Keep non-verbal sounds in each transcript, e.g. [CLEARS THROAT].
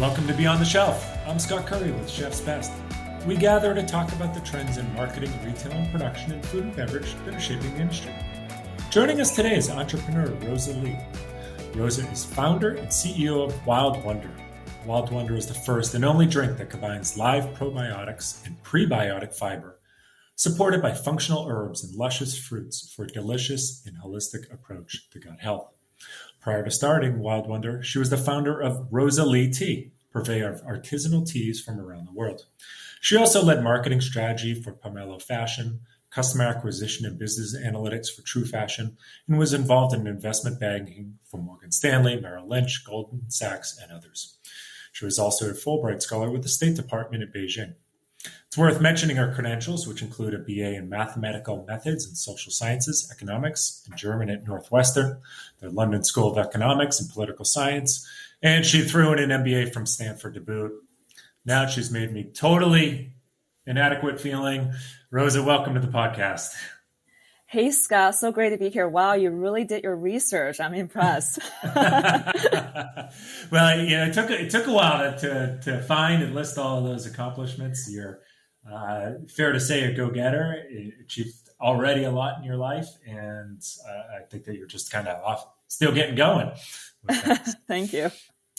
Welcome to Beyond the Shelf. I'm Scott Curry with Chef's Best. We gather to talk about the trends in marketing, retail, and production in food and beverage that are shaping the industry. Joining us today is entrepreneur Rosa Li. Rosa is founder and CEO of Wild Wonder. Wild Wonder is the first and only drink that combines live probiotics and prebiotic fiber, supported by functional herbs and luscious fruits for a delicious and holistic approach to gut health. Prior to starting Wild Wonder, she was the founder of Rosa Li Tea, purveyor of artisanal teas from around the world. She also led marketing strategy for Pomelo Fashion, customer acquisition and business analytics for True Fashion, and was involved in investment banking for Morgan Stanley, Merrill Lynch, Goldman Sachs, and others. She was also a Fulbright Scholar with the State Department in Beijing. It's worth mentioning her credentials, which include a BA in Mathematical Methods and Social Sciences, Economics, and German at Northwestern, the London School of Economics and Political Science, and she threw in an MBA from Stanford to boot. Now she's made me totally inadequate feeling. Rosa, welcome to the podcast. Hey Scott, so great to be here. Wow, you really did your research. I'm impressed. [LAUGHS] well, you know, it took it took a while to to find and list all of those accomplishments. You're uh, fair to say a go getter, You achieved already a lot in your life, and uh, I think that you're just kind of off, still getting going. [LAUGHS] Thank you.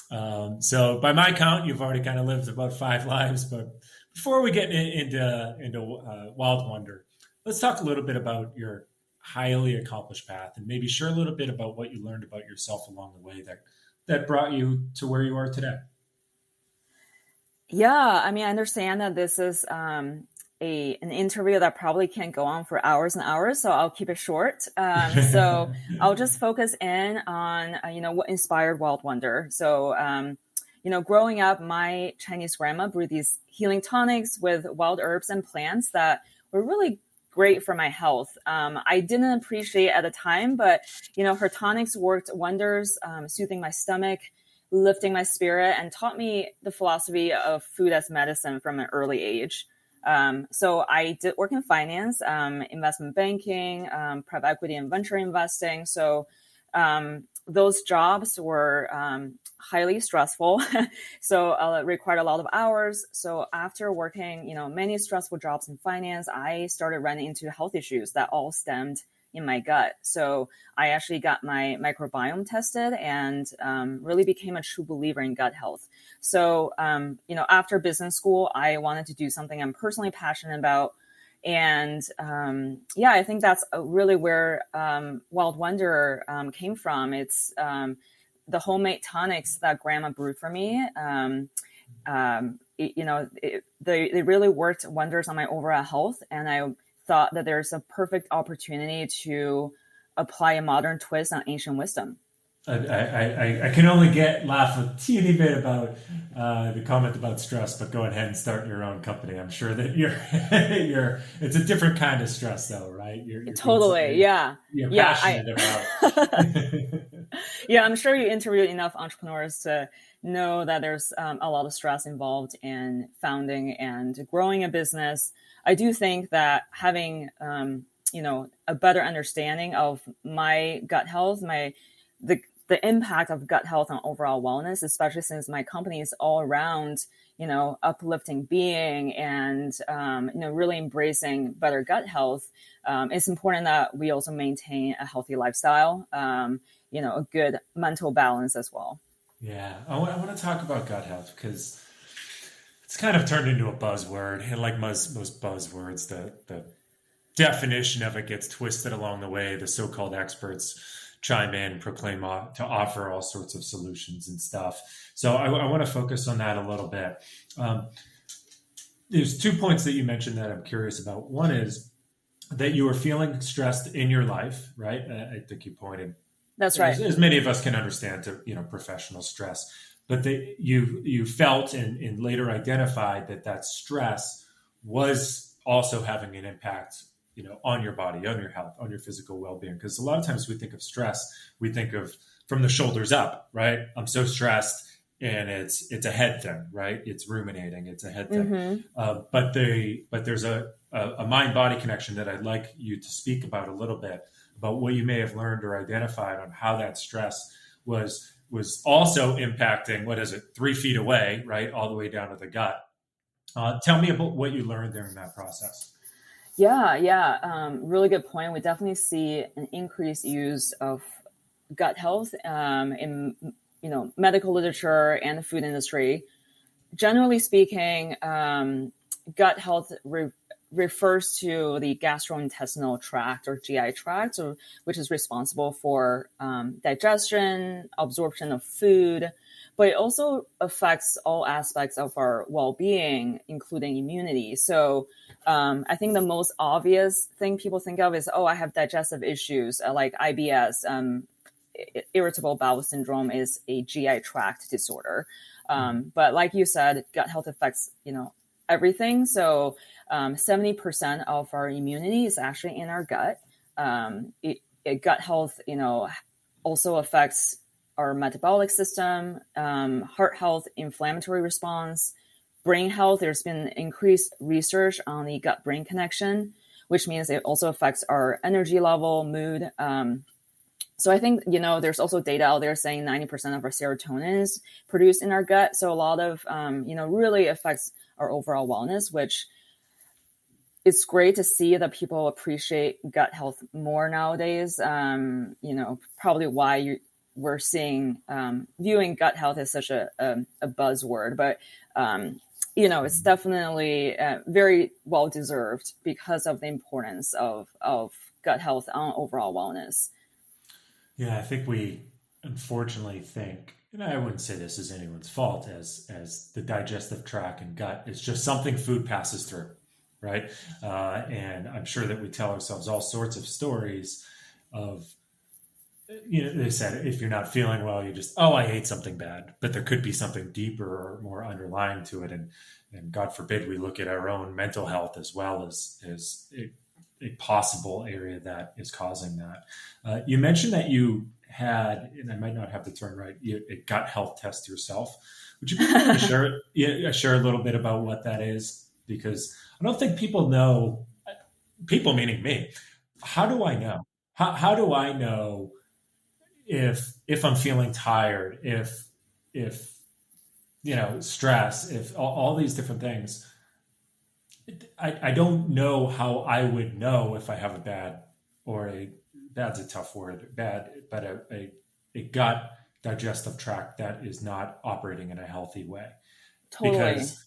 Um, so, by my count, you've already kind of lived about five lives. But before we get into into uh, Wild Wonder, let's talk a little bit about your highly accomplished path, and maybe share a little bit about what you learned about yourself along the way that that brought you to where you are today. Yeah, I mean, I understand that this is um, a an interview that probably can't go on for hours and hours, so I'll keep it short. Um, so [LAUGHS] I'll just focus in on uh, you know what inspired Wild Wonder. So um, you know, growing up, my Chinese grandma brewed these healing tonics with wild herbs and plants that were really great for my health. Um, I didn't appreciate at the time, but you know, her tonics worked wonders, um, soothing my stomach lifting my spirit and taught me the philosophy of food as medicine from an early age. Um, so I did work in finance, um, investment banking, um, private equity and venture investing. So um, those jobs were um, highly stressful, [LAUGHS] so uh, required a lot of hours. So after working, you know, many stressful jobs in finance, I started running into health issues that all stemmed in my gut. So I actually got my microbiome tested and um, really became a true believer in gut health. So, um, you know, after business school, I wanted to do something I'm personally passionate about. And um, yeah, I think that's really where um, Wild Wonder um, came from. It's um, the homemade tonics that grandma brewed for me. It, you know, it, they, they really worked wonders on my overall health. And I thought that there's a perfect opportunity to apply a modern twist on ancient wisdom. I, I, I can only get laugh a teeny bit about uh, the comment about stress, but go ahead and start your own company. I'm sure that you're [LAUGHS] you're it's a different kind of stress though, right? You're, you're totally, yeah, you're yeah, I, [LAUGHS] [LAUGHS] yeah, I'm sure you interviewed enough entrepreneurs to know that there's um, a lot of stress involved in founding and growing a business. I do think that having um, you know a better understanding of my gut health, my the the impact of gut health on overall wellness, especially since my company is all around you know uplifting being and um, you know really embracing better gut health. Um, it's important that we also maintain a healthy lifestyle, um, you know, a good mental balance as well. Yeah, I want, I want to talk about gut health because it's kind of turned into a buzzword, and like most most buzzwords, the the definition of it gets twisted along the way. The so-called experts chime in, proclaim to offer all sorts of solutions and stuff. So I, I want to focus on that a little bit. Um, there's two points that you mentioned that I'm curious about. One is that you were feeling stressed in your life, right? I think you pointed that's right. As, as, many of us can understand, to you know, professional stress, but that you you felt and, and later identified that that stress was also having an impact, you know, on your body, on your health, on your physical well being. Because a lot of times we think of stress, we think of from the shoulders up, right? I'm so stressed, and it's it's a head thing, right? It's ruminating, it's a head thing. Mm-hmm. Uh, but they but there's a a, a mind body connection that I'd like you to speak about a little bit about what you may have learned or identified on how that stress was was also impacting what is it three feet away right all the way down to the gut uh, tell me about what you learned during that process yeah yeah um, really good point we definitely see an increased use of gut health um, in you know medical literature and the food industry. Generally speaking um, gut health re- refers to the gastrointestinal tract or GI tract, or, which is responsible for um, digestion, absorption of food, but it also affects all aspects of our well-being, including immunity. So um, I think the most obvious thing people think of is, oh, I have digestive issues uh, like IBS. Um, irritable bowel syndrome is a GI tract disorder. Um, but like you said, gut health affects you know everything. So um, 70% of our immunity is actually in our gut. Um, it, it, gut health, you know, also affects our metabolic system, um, heart health, inflammatory response, brain health. There's been increased research on the gut brain connection, which means it also affects our energy level, mood. Um, so I think you know there's also data out there saying 90% of our serotonin is produced in our gut. So a lot of um, you know really affects our overall wellness, which it's great to see that people appreciate gut health more nowadays. Um, you know, probably why you, we're seeing um, viewing gut health as such a, a, a buzzword, but um, you know, it's definitely uh, very well deserved because of the importance of of gut health on overall wellness. Yeah, I think we unfortunately think, and I wouldn't say this is anyone's fault, as as the digestive tract and gut is just something food passes through right? Uh, and I'm sure that we tell ourselves all sorts of stories of, you know, they said if you're not feeling well, you just oh I ate something bad, but there could be something deeper or more underlying to it, and and God forbid we look at our own mental health as well as as a, a possible area that is causing that. Uh, you mentioned that you had, and I might not have the term right, you, a gut health test yourself. Would you be able to [LAUGHS] share, yeah, share a little bit about what that is? Because I don't think people know, people meaning me, how do I know? How, how do I know if if I'm feeling tired, if if you know stress, if all, all these different things? I, I don't know how I would know if I have a bad or a bad's a tough word, bad, but a, a, a gut digestive tract that is not operating in a healthy way. Totally. Because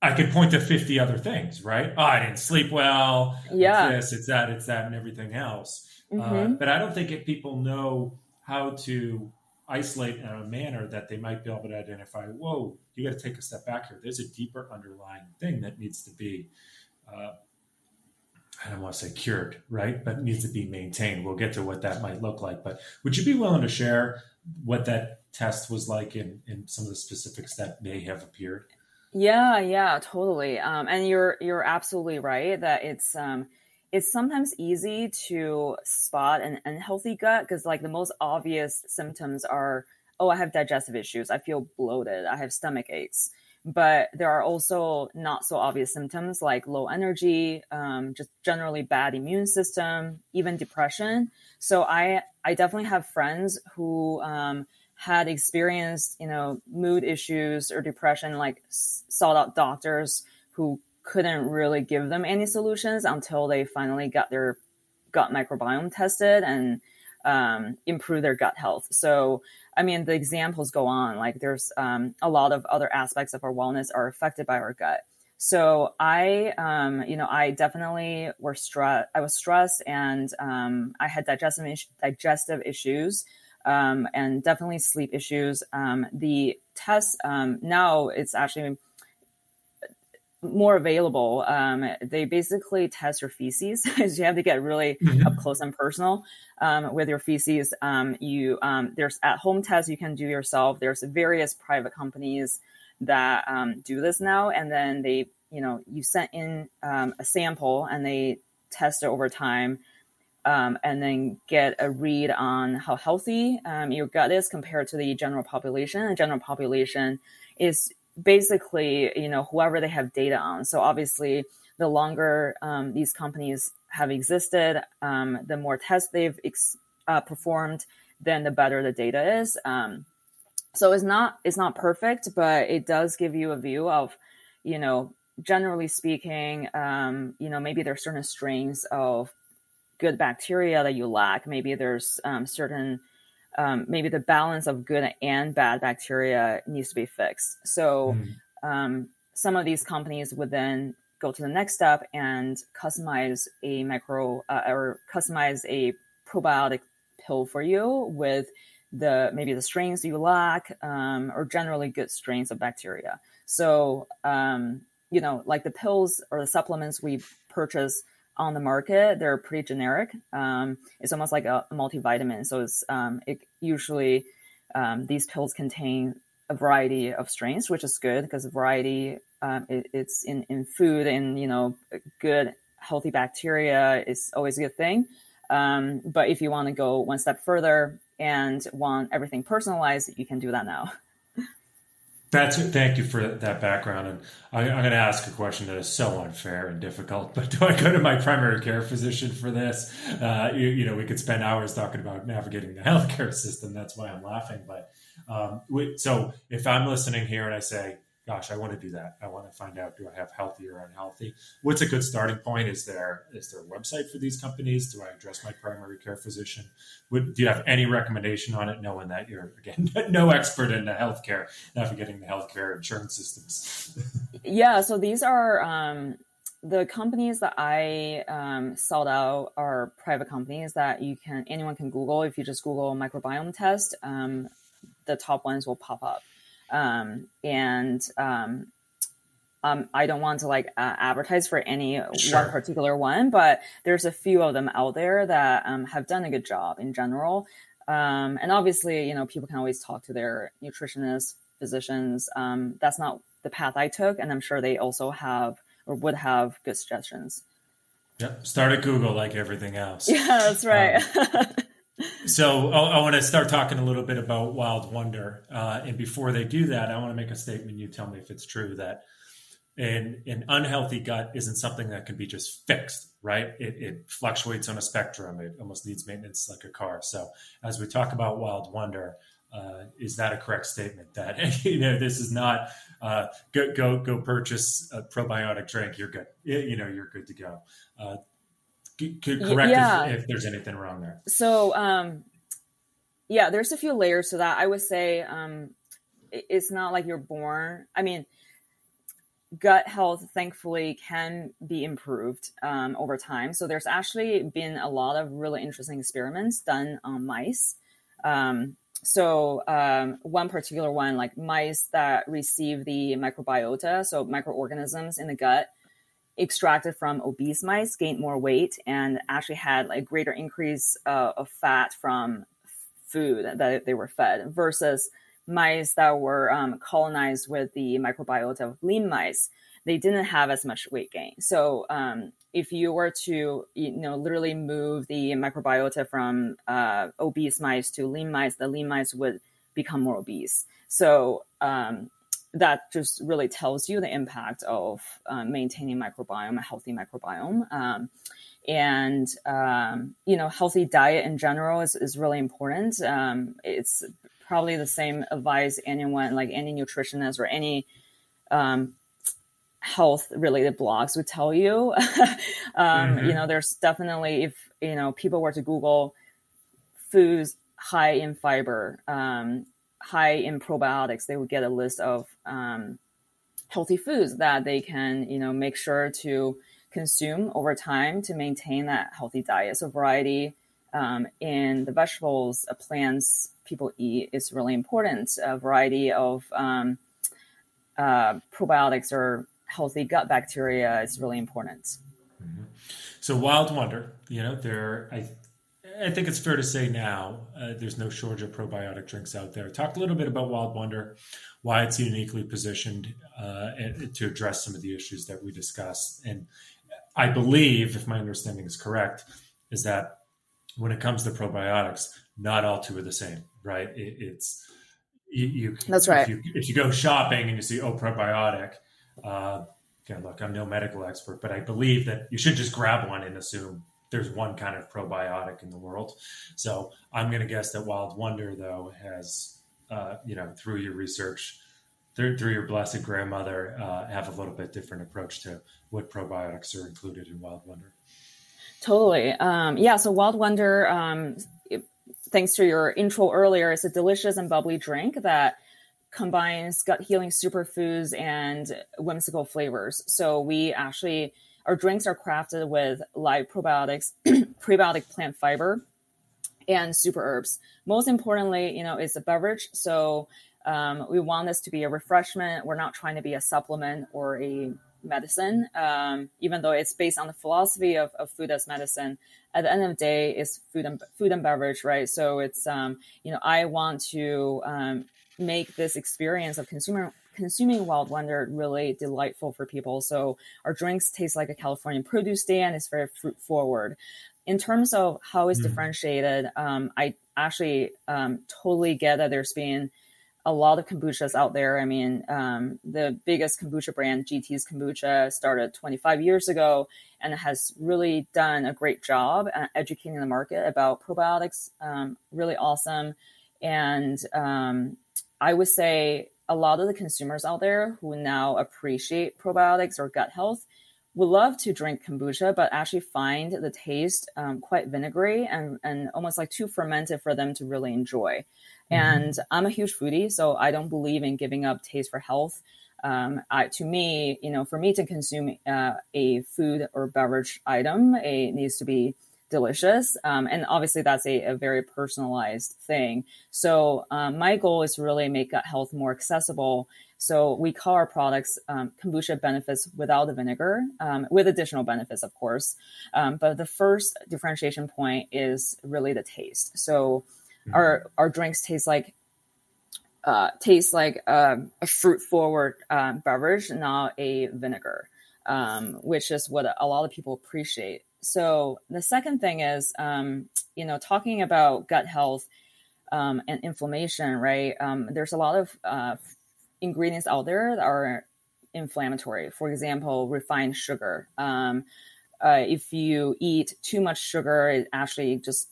I could point to 50 other things, right? Oh, I didn't sleep well. Yeah. It's this, it's that, it's that, and everything else. Uh, mm-hmm. Uh, but I don't think if people know how to isolate in a manner that they might be able to identify, whoa, you got to take a step back here. There's a deeper underlying thing that needs to be, uh, I don't want to say cured, right? But needs to be maintained. We'll get to what that might look like. But would you be willing to share what that test was like in some of the specifics that may have appeared? Yeah, yeah, totally. Um, and you're you're absolutely right that it's um, it's sometimes easy to spot an unhealthy gut because like the most obvious symptoms are oh I have digestive issues, I feel bloated, I have stomach aches. But there are also not so obvious symptoms like low energy, um, just generally bad immune system, even depression. So I I definitely have friends who um, had experienced, you know, mood issues or depression, like sought out doctors who couldn't really give them any solutions until they finally got their gut microbiome tested and um, improve their gut health. So, I mean, the examples go on. Like, there's um, a lot of other aspects of our wellness are affected by our gut. So, I, um, you know, I definitely were stressed. I was stressed, and um, I had digestive digestive issues um, and definitely sleep issues. Um, the tests um, now it's actually more available. Um, they basically test your feces. [LAUGHS] you have to get really mm-hmm. up close and personal um, with your feces. Um, you there's at home tests you can do yourself. There's various private companies that do this now, and then they you know you sent in a sample and they test it over time um, and then get a read on how healthy um, your gut is compared to the general population. The general population is basically, you know, whoever they have data on. So obviously, the longer um, these companies have existed, um, the more tests they've ex- uh, performed, then the better the data is. Um, so it's not it's not perfect, but it does give you a view of, you know, generally speaking, um, you know, maybe there's certain strains of good bacteria that you lack. Maybe there's um, certain um, maybe the balance of good and bad bacteria needs to be fixed. So mm. some of these companies would then go to the next step and customize a micro uh, or customize a probiotic pill for you with the maybe the strains you lack um, or generally good strains of bacteria. So um, you know, like the pills or the supplements we purchase on the market, they're pretty generic. Um, it's almost like a, multivitamin. So it's um, it usually um, these pills contain a variety of strains, which is good because variety um, it, it's in in food and you know good healthy bacteria is always a good thing. Um, but if you want to go one step further and want everything personalized, you can do that now. That's thank you for that background. And I, am going to ask a question that is so unfair and difficult. But do I go to my primary care physician for this? Uh, you, you, know, we could spend hours talking about navigating the [LAUGHS] healthcare system. That's why I'm laughing. But um, so if I'm listening here and I say, gosh, I want to do that. I want to find out do I have healthy or unhealthy? What's a good starting point? Is there is there a website for these companies? Do I address my primary care physician? Would do you have any recommendation on it, knowing that you're again [LAUGHS] no expert in the healthcare, navigating the healthcare insurance systems? [LAUGHS] yeah, so these are um, the companies that I um, sold out are private companies that you can anyone can Google. If you just Google microbiome test, um, the top ones will pop up. Um, and um, um, I don't want to like uh, advertise for any sure. one particular one, but there's a few of them out there that um, have done a good job in general. Um, and obviously, you know, people can always talk to their nutritionists, physicians. Um, that's not the path I took, and I'm sure they also have or would have good suggestions. Yep. Start at Google like everything else. [LAUGHS] Yeah, that's right. So I, I want to start talking a little bit about Wild Wonder, uh, and before they do that, I want to make a statement. You tell me if it's true that an an unhealthy gut isn't something that can be just fixed, right? It, it fluctuates on a spectrum. It almost needs maintenance like a car. So as we talk about Wild Wonder, uh, is that a correct statement? That [LAUGHS] you know this is not uh, go go go purchase a probiotic drink. You're good. You know you're good to go. Uh, correct yeah. if, if, there's anything wrong there. So, um, yeah, there's a few layers to that. I would say um, it's not like you're born. I mean, gut health, thankfully, can be improved um, over time. So, there's actually been a lot of really interesting experiments done on mice. Um, so, um, one particular one, like mice that receive the microbiota, so microorganisms in the gut extracted from obese mice gained more weight and actually had like greater increase uh, of fat from food that they were fed versus mice that were um, colonized with the microbiota of lean mice. They didn't have as much weight gain. So um, if you were to you know literally move the microbiota from uh, obese mice to lean mice the lean mice would become more obese. So um, that just really tells you the impact of um, maintaining microbiome, a healthy microbiome. Um, and, um, you know, healthy diet in general is, is really important. Um, it's probably the same advice anyone, like any nutritionist or any um, health related blogs would tell you. [LAUGHS] Um, mm-hmm. You know, there's definitely, if, you know, people were to Google foods high in fiber, um, high in probiotics, they would get a list of um, healthy foods that they can, you know, make sure to consume over time to maintain that healthy diet. So variety um, in the vegetables, uh, plants people eat is really important. A variety of um, uh, probiotics or healthy gut bacteria is really important. Mm-hmm. So Wild Wonder, you know, there I I think it's fair to say now uh, there's no shortage of probiotic drinks out there. Talk a little bit about Wild Wonder, why it's uniquely positioned uh, to address some of the issues that we discussed. And I believe, if my understanding is correct, is that when it comes to probiotics, not all two are the same, right? It, it's you, you, That's right. If you, if you, go shopping and you see oh probiotic, uh, again, look, I'm no medical expert, but I believe that you should just grab one and assume there's one kind of probiotic in the world. So I'm going to guess that Wild Wonder, though, has uh, you know, through your research, through, through your blessed grandmother, uh, have a little bit different approach to what probiotics are included in Wild Wonder. Totally. Um, yeah. So Wild Wonder, um, thanks to your intro earlier, is a delicious and bubbly drink that combines gut healing superfoods and whimsical flavors. So we actually our drinks are crafted with live probiotics, [CLEARS THROAT] prebiotic plant fiber, and super herbs. Most importantly, you know, it's a beverage, so um, we want this to be a refreshment. We're not trying to be a supplement or a medicine, um, even though it's based on the philosophy of, of, food as medicine. At the end of the day, it's food and food and beverage, right? So it's um, you know I want to um, make this experience of consumer consuming wild wonder really delightful for people. So our drinks taste like a California produce day and it's very fruit forward. In terms of how it's mm. differentiated, um, I actually um, totally get that there's been a lot of kombuchas out there. I mean, um, the biggest kombucha brand, GT's Kombucha, started 25 years ago and has really done a great job educating the market about probiotics. Um, really awesome. And um, I would say a lot of the consumers out there who now appreciate probiotics or gut health would love to drink kombucha, but actually find the taste um, quite vinegary and, and almost like too fermented for them to really enjoy. Mm-hmm. And I'm a huge foodie, so I don't believe in giving up taste for health. Um, I, to me, you know, for me to consume uh, a food or beverage item, it needs to be delicious. Um, and obviously, that's a, a, very personalized thing. So, um, my goal is to really make gut health more accessible. So, we call our products um, kombucha benefits without the vinegar, um, with additional benefits, of course. Um, but the first differentiation point is really the taste. So, mm-hmm. our, our drinks taste like uh, taste like um, a fruit forward beverage, not a vinegar, which is what a lot of people appreciate so the second thing is, um, you know, talking about gut health um, and inflammation, right? Um, there's a lot of uh, ingredients out there that are inflammatory. For example, refined sugar. Um, uh, if you eat too much sugar, it actually just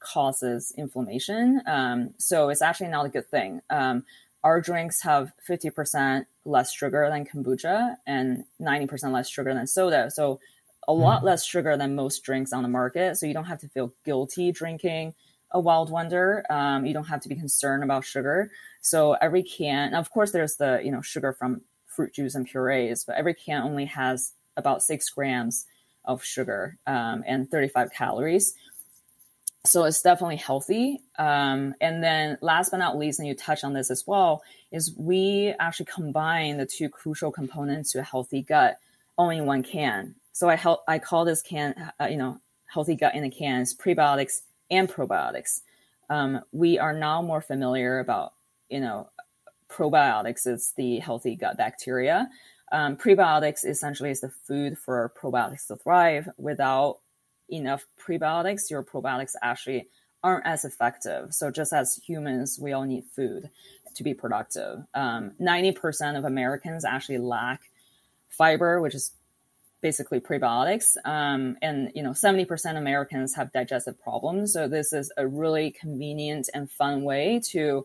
causes inflammation. Um, so it's actually not a good thing. Um, our drinks have 50% less sugar than kombucha and 90% less sugar than soda. So a lot mm. less sugar than most drinks on the market. So you don't have to feel guilty drinking a Wild Wonder. Um, you don't have to be concerned about sugar. So every can, of course, there's the you know sugar from fruit juice and purees, but every can only has about six grams of sugar um, and 35 calories. So it's definitely healthy. Um, and then last but not least, and you touch on this as well, is we actually combine the two crucial components to a healthy gut only in one can. So I help, I call this can, uh, you know, healthy gut in a can is prebiotics and probiotics. Um, we are now more familiar about, you know, probiotics It's the healthy gut bacteria. Um, prebiotics essentially is the food for probiotics to thrive. Without enough prebiotics, your probiotics actually aren't as effective. So just as humans, we all need food to be productive. Um, 90% of Americans actually lack fiber, which is basically prebiotics. Um, and, you know, 70% Americans have digestive problems. So this is a really convenient and fun way to,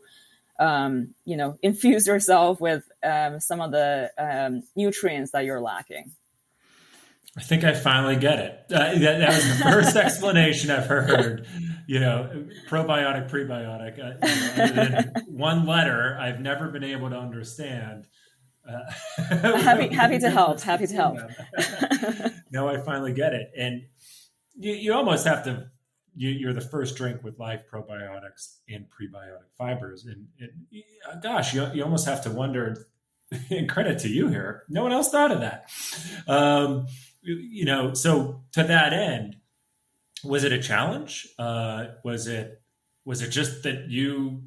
um, you know, [LAUGHS] infuse yourself with um, some of the um, nutrients that you're lacking. I think I finally get it. Uh, that, that, was the first [LAUGHS] explanation I've heard. You know, probiotic, prebiotic. Uh, [LAUGHS] one letter I've never been able to understand. Uh, happy, [LAUGHS] happy to help. Happy to help. [LAUGHS] now I finally get it, and you, you almost have to. You, are the first drink with live probiotics and prebiotic fibers, and, and gosh, you, you almost have to wonder. [LAUGHS] And credit to you here. No one else thought of that. Um, you know, so to that end, was it a challenge? Uh, was it was it just that you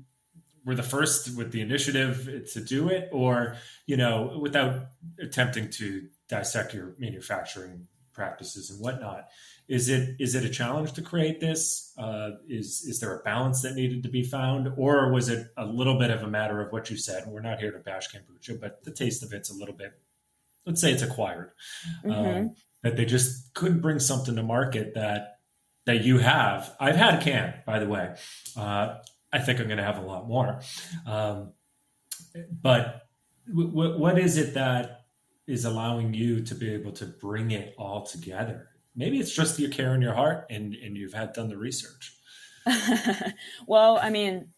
were the first with the initiative to do it, or you know, without attempting to dissect your manufacturing practices and whatnot, is it is it a challenge to create this? Uh, is is there a balance that needed to be found, or was it a little bit of a matter of what you said? We're not here to bash kombucha, but the taste of it's a little bit. Let's say it's acquired. Mm-hmm. Um, that they just couldn't bring something to market that that you have. I've had a can, by the way. Uh, I think I'm going to have a lot more. Um, but w- what is it that is allowing you to be able to bring it all together? Maybe it's just your care in your heart and, and you've had done the research. [LAUGHS] well, I mean,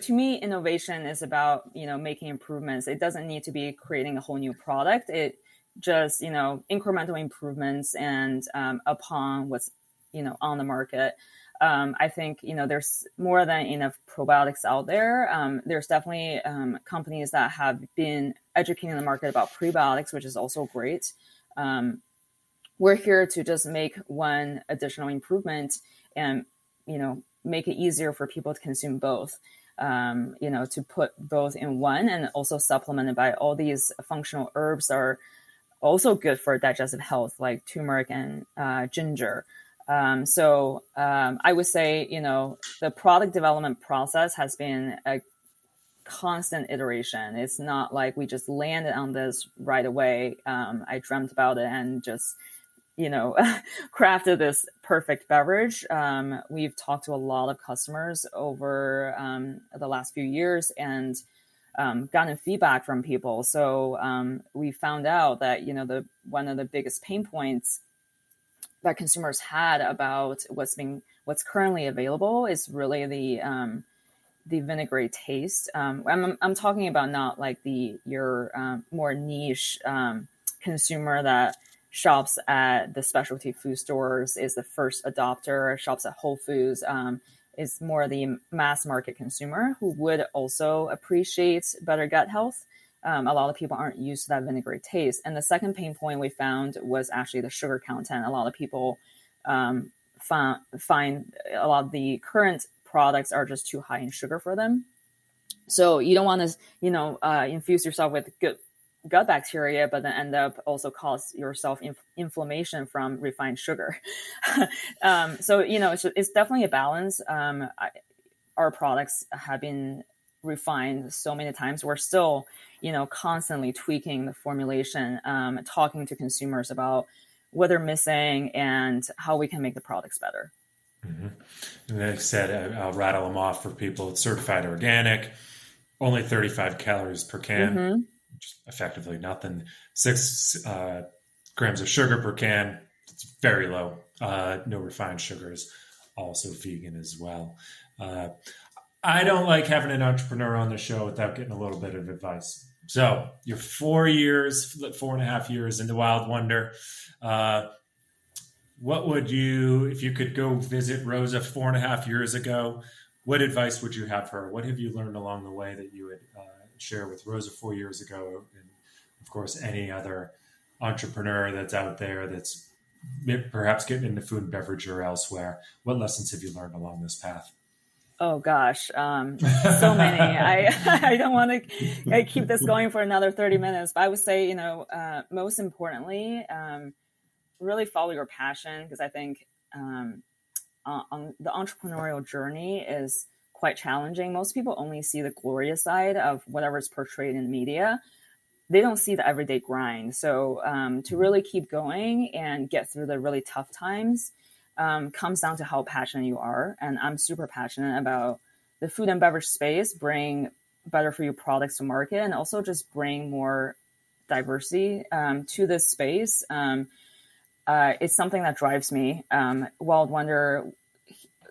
to me, innovation is about, you know, making improvements. It doesn't need to be creating a whole new product. It just, you know, incremental improvements and um, upon what's, you know, on the market um, I think you know there's more than enough probiotics out there. Um, there's definitely um, companies that have been educating the market about prebiotics, which is also great. Um, we're here to just make one additional improvement and you know make it easier for people to consume both. Um, you know, to put both in one and also supplemented by all these functional herbs are also good for digestive health, like turmeric and uh, ginger. Um, so um, I would say, you know, the product development process has been a constant iteration. It's not like we just landed on this right away. Um, I dreamt about it and just, you know, [LAUGHS] crafted this perfect beverage. Um, we've talked to a lot of customers over um, the last few years and um, gotten feedback from people. So we found out that, you know, the one of the biggest pain points that consumers had about what's being what's currently available is really the um, the vinaigrette taste. Um, I'm, I'm talking about not like the your um, more niche um, consumer that shops at the specialty food stores is the first adopter, shops at Whole Foods um, is more the mass market consumer who would also appreciate better gut health um, a lot of people aren't used to that vinegary taste. And the second pain point we found was actually the sugar content. A lot of people um, find, find a lot of the current products are just too high in sugar for them. So you don't want to, you know, uh, infuse yourself with good gut bacteria, but then end up also cause yourself inf- inflammation from refined sugar. [LAUGHS] um, so you know, it's, it's, definitely a balance. Um, I, our products have been refined so many times. We're still, you know, constantly tweaking the formulation, um, talking to consumers about what they're missing and how we can make the products better. Mm-hmm. And like I said, I'll rattle them off for people. It's certified organic, only 35 calories per can, mm-hmm. effectively nothing. Six uh, grams of sugar per can. It's very low. Uh, no refined sugars, also vegan as well. Uh, I don't like having an entrepreneur on the show without getting a little bit of advice. So you're four years, four and a half years into Wild Wonder. Uh, what would you, if you could go visit Rosa four and a half years ago, what advice would you have her? What have you learned along the way that you would uh, share with Rosa four years ago? And of course, any other entrepreneur that's out there that's perhaps getting into food and beverage or elsewhere. What lessons have you learned along this path? Oh gosh, um, [LAUGHS] so many. I [LAUGHS] I don't want to keep this going for another thirty minutes, but I would say, you know, uh, most importantly, um, really follow your passion because I think um, on the entrepreneurial journey is quite challenging. Most people only see the glorious side of whatever is portrayed in media. They don't see the everyday grind. So um, to really keep going and get through the really tough times um, comes down to how passionate you are. And I'm super passionate about the food and beverage space, bring better for you products to market, and also just bring more diversity um, to this space. Um, uh, it's something that drives me. Um, Wild Wonder,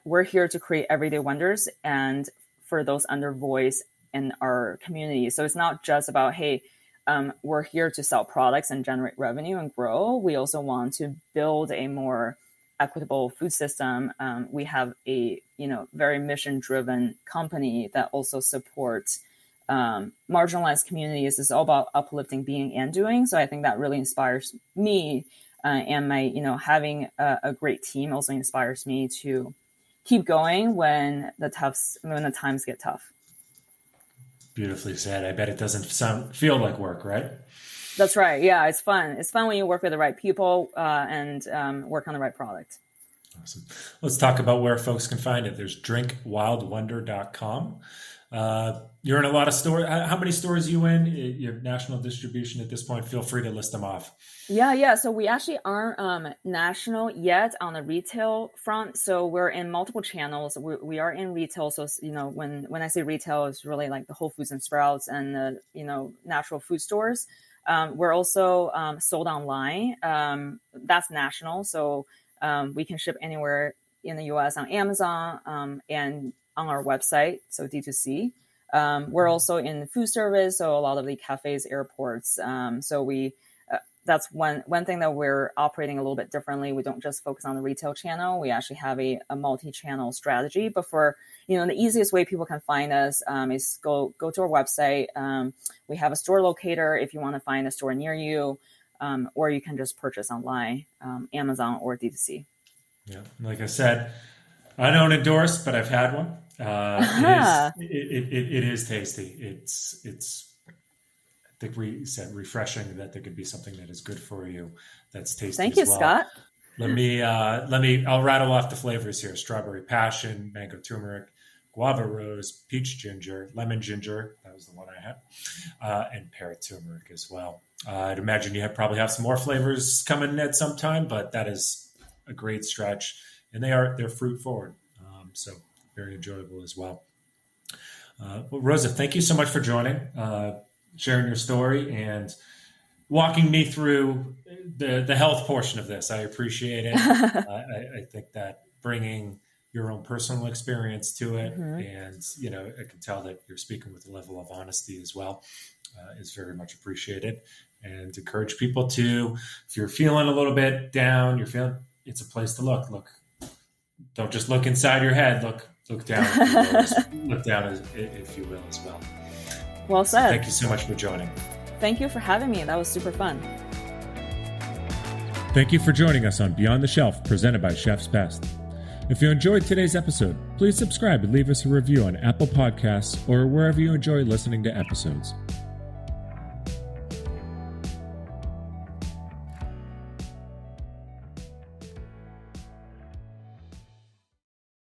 we're here to create everyday wonders and for those under voice in our community. So it's not just about, hey, um, we're here to sell products and generate revenue and grow. We also want to build a more equitable food system. Um, we have a you know very mission driven company that also supports um, marginalized communities. It's all about uplifting being and doing. So I think that really inspires me, uh, and my you know having a, a, great team also inspires me to keep going when the toughs when the times get tough. Beautifully said. I bet it doesn't sound feel like work, right? That's right. Yeah, it's fun. It's fun when you work with the right people uh, and um, work on the right product. Awesome. Let's talk about where folks can find it. There's drinkwildwonder.com. Uh, you're in a lot of stores. How many stores you in? Your national distribution at this point. Feel free to list them off. Yeah, yeah. So we actually aren't um, national yet on the retail front. So we're in multiple channels. We, we are in retail. So you know, when when I say retail, it's really like the Whole Foods and Sprouts and the you know natural food stores. Um, we're also um, sold online. Um, that's national. So um, we can ship anywhere in the U.S. on Amazon um, and on our website, so D2C. Um, we're also in food service, so a lot of the cafes, airports. So we that's one one thing that we're operating a little bit differently. We don't just focus on the retail channel. We actually have a, a multi-channel strategy. But for you know, the easiest way people can find us um, is go go to our website. Um, we have a store locator if you want to find a store near you, um, or you can just purchase online, um, Amazon or D2C. Yeah, like I said, I don't endorse, but I've had one. Uh, uh-huh. it, is, it, it, it is tasty. It's it's think we said refreshing that there could be something that is good for you. That's tasty. Thank you, well. Scott. Let me uh, let me. I'll rattle off the flavors here: strawberry passion, mango turmeric, guava rose, peach ginger, lemon ginger. That was the one I had, uh, and pear turmeric as well. Uh, I'd imagine you have probably have some more flavors coming at some time, but that is a great stretch, and they are they're fruit forward. Um, so very enjoyable as well. Uh, well, Rosa, thank you so much for joining, uh, sharing your story, and walking me through the the health portion of this. I appreciate it. [LAUGHS] I, I, think that bringing your own personal experience to it, mm-hmm. and you know, I can tell that you're speaking with a level of honesty as well. Uh, is very much appreciated, and encourage people to, if you're feeling a little bit down, you're feeling, it's a place to look. Look, don't just look inside your head. Look look down, [LAUGHS] look down, if you will, as well. Well said. So thank you so much for joining. Thank you for having me. That was super fun. Thank you for joining us on Beyond the Shelf, presented by Chef's Best. If you enjoyed today's episode, please subscribe and leave us a review on Apple Podcasts or wherever you enjoy listening to episodes.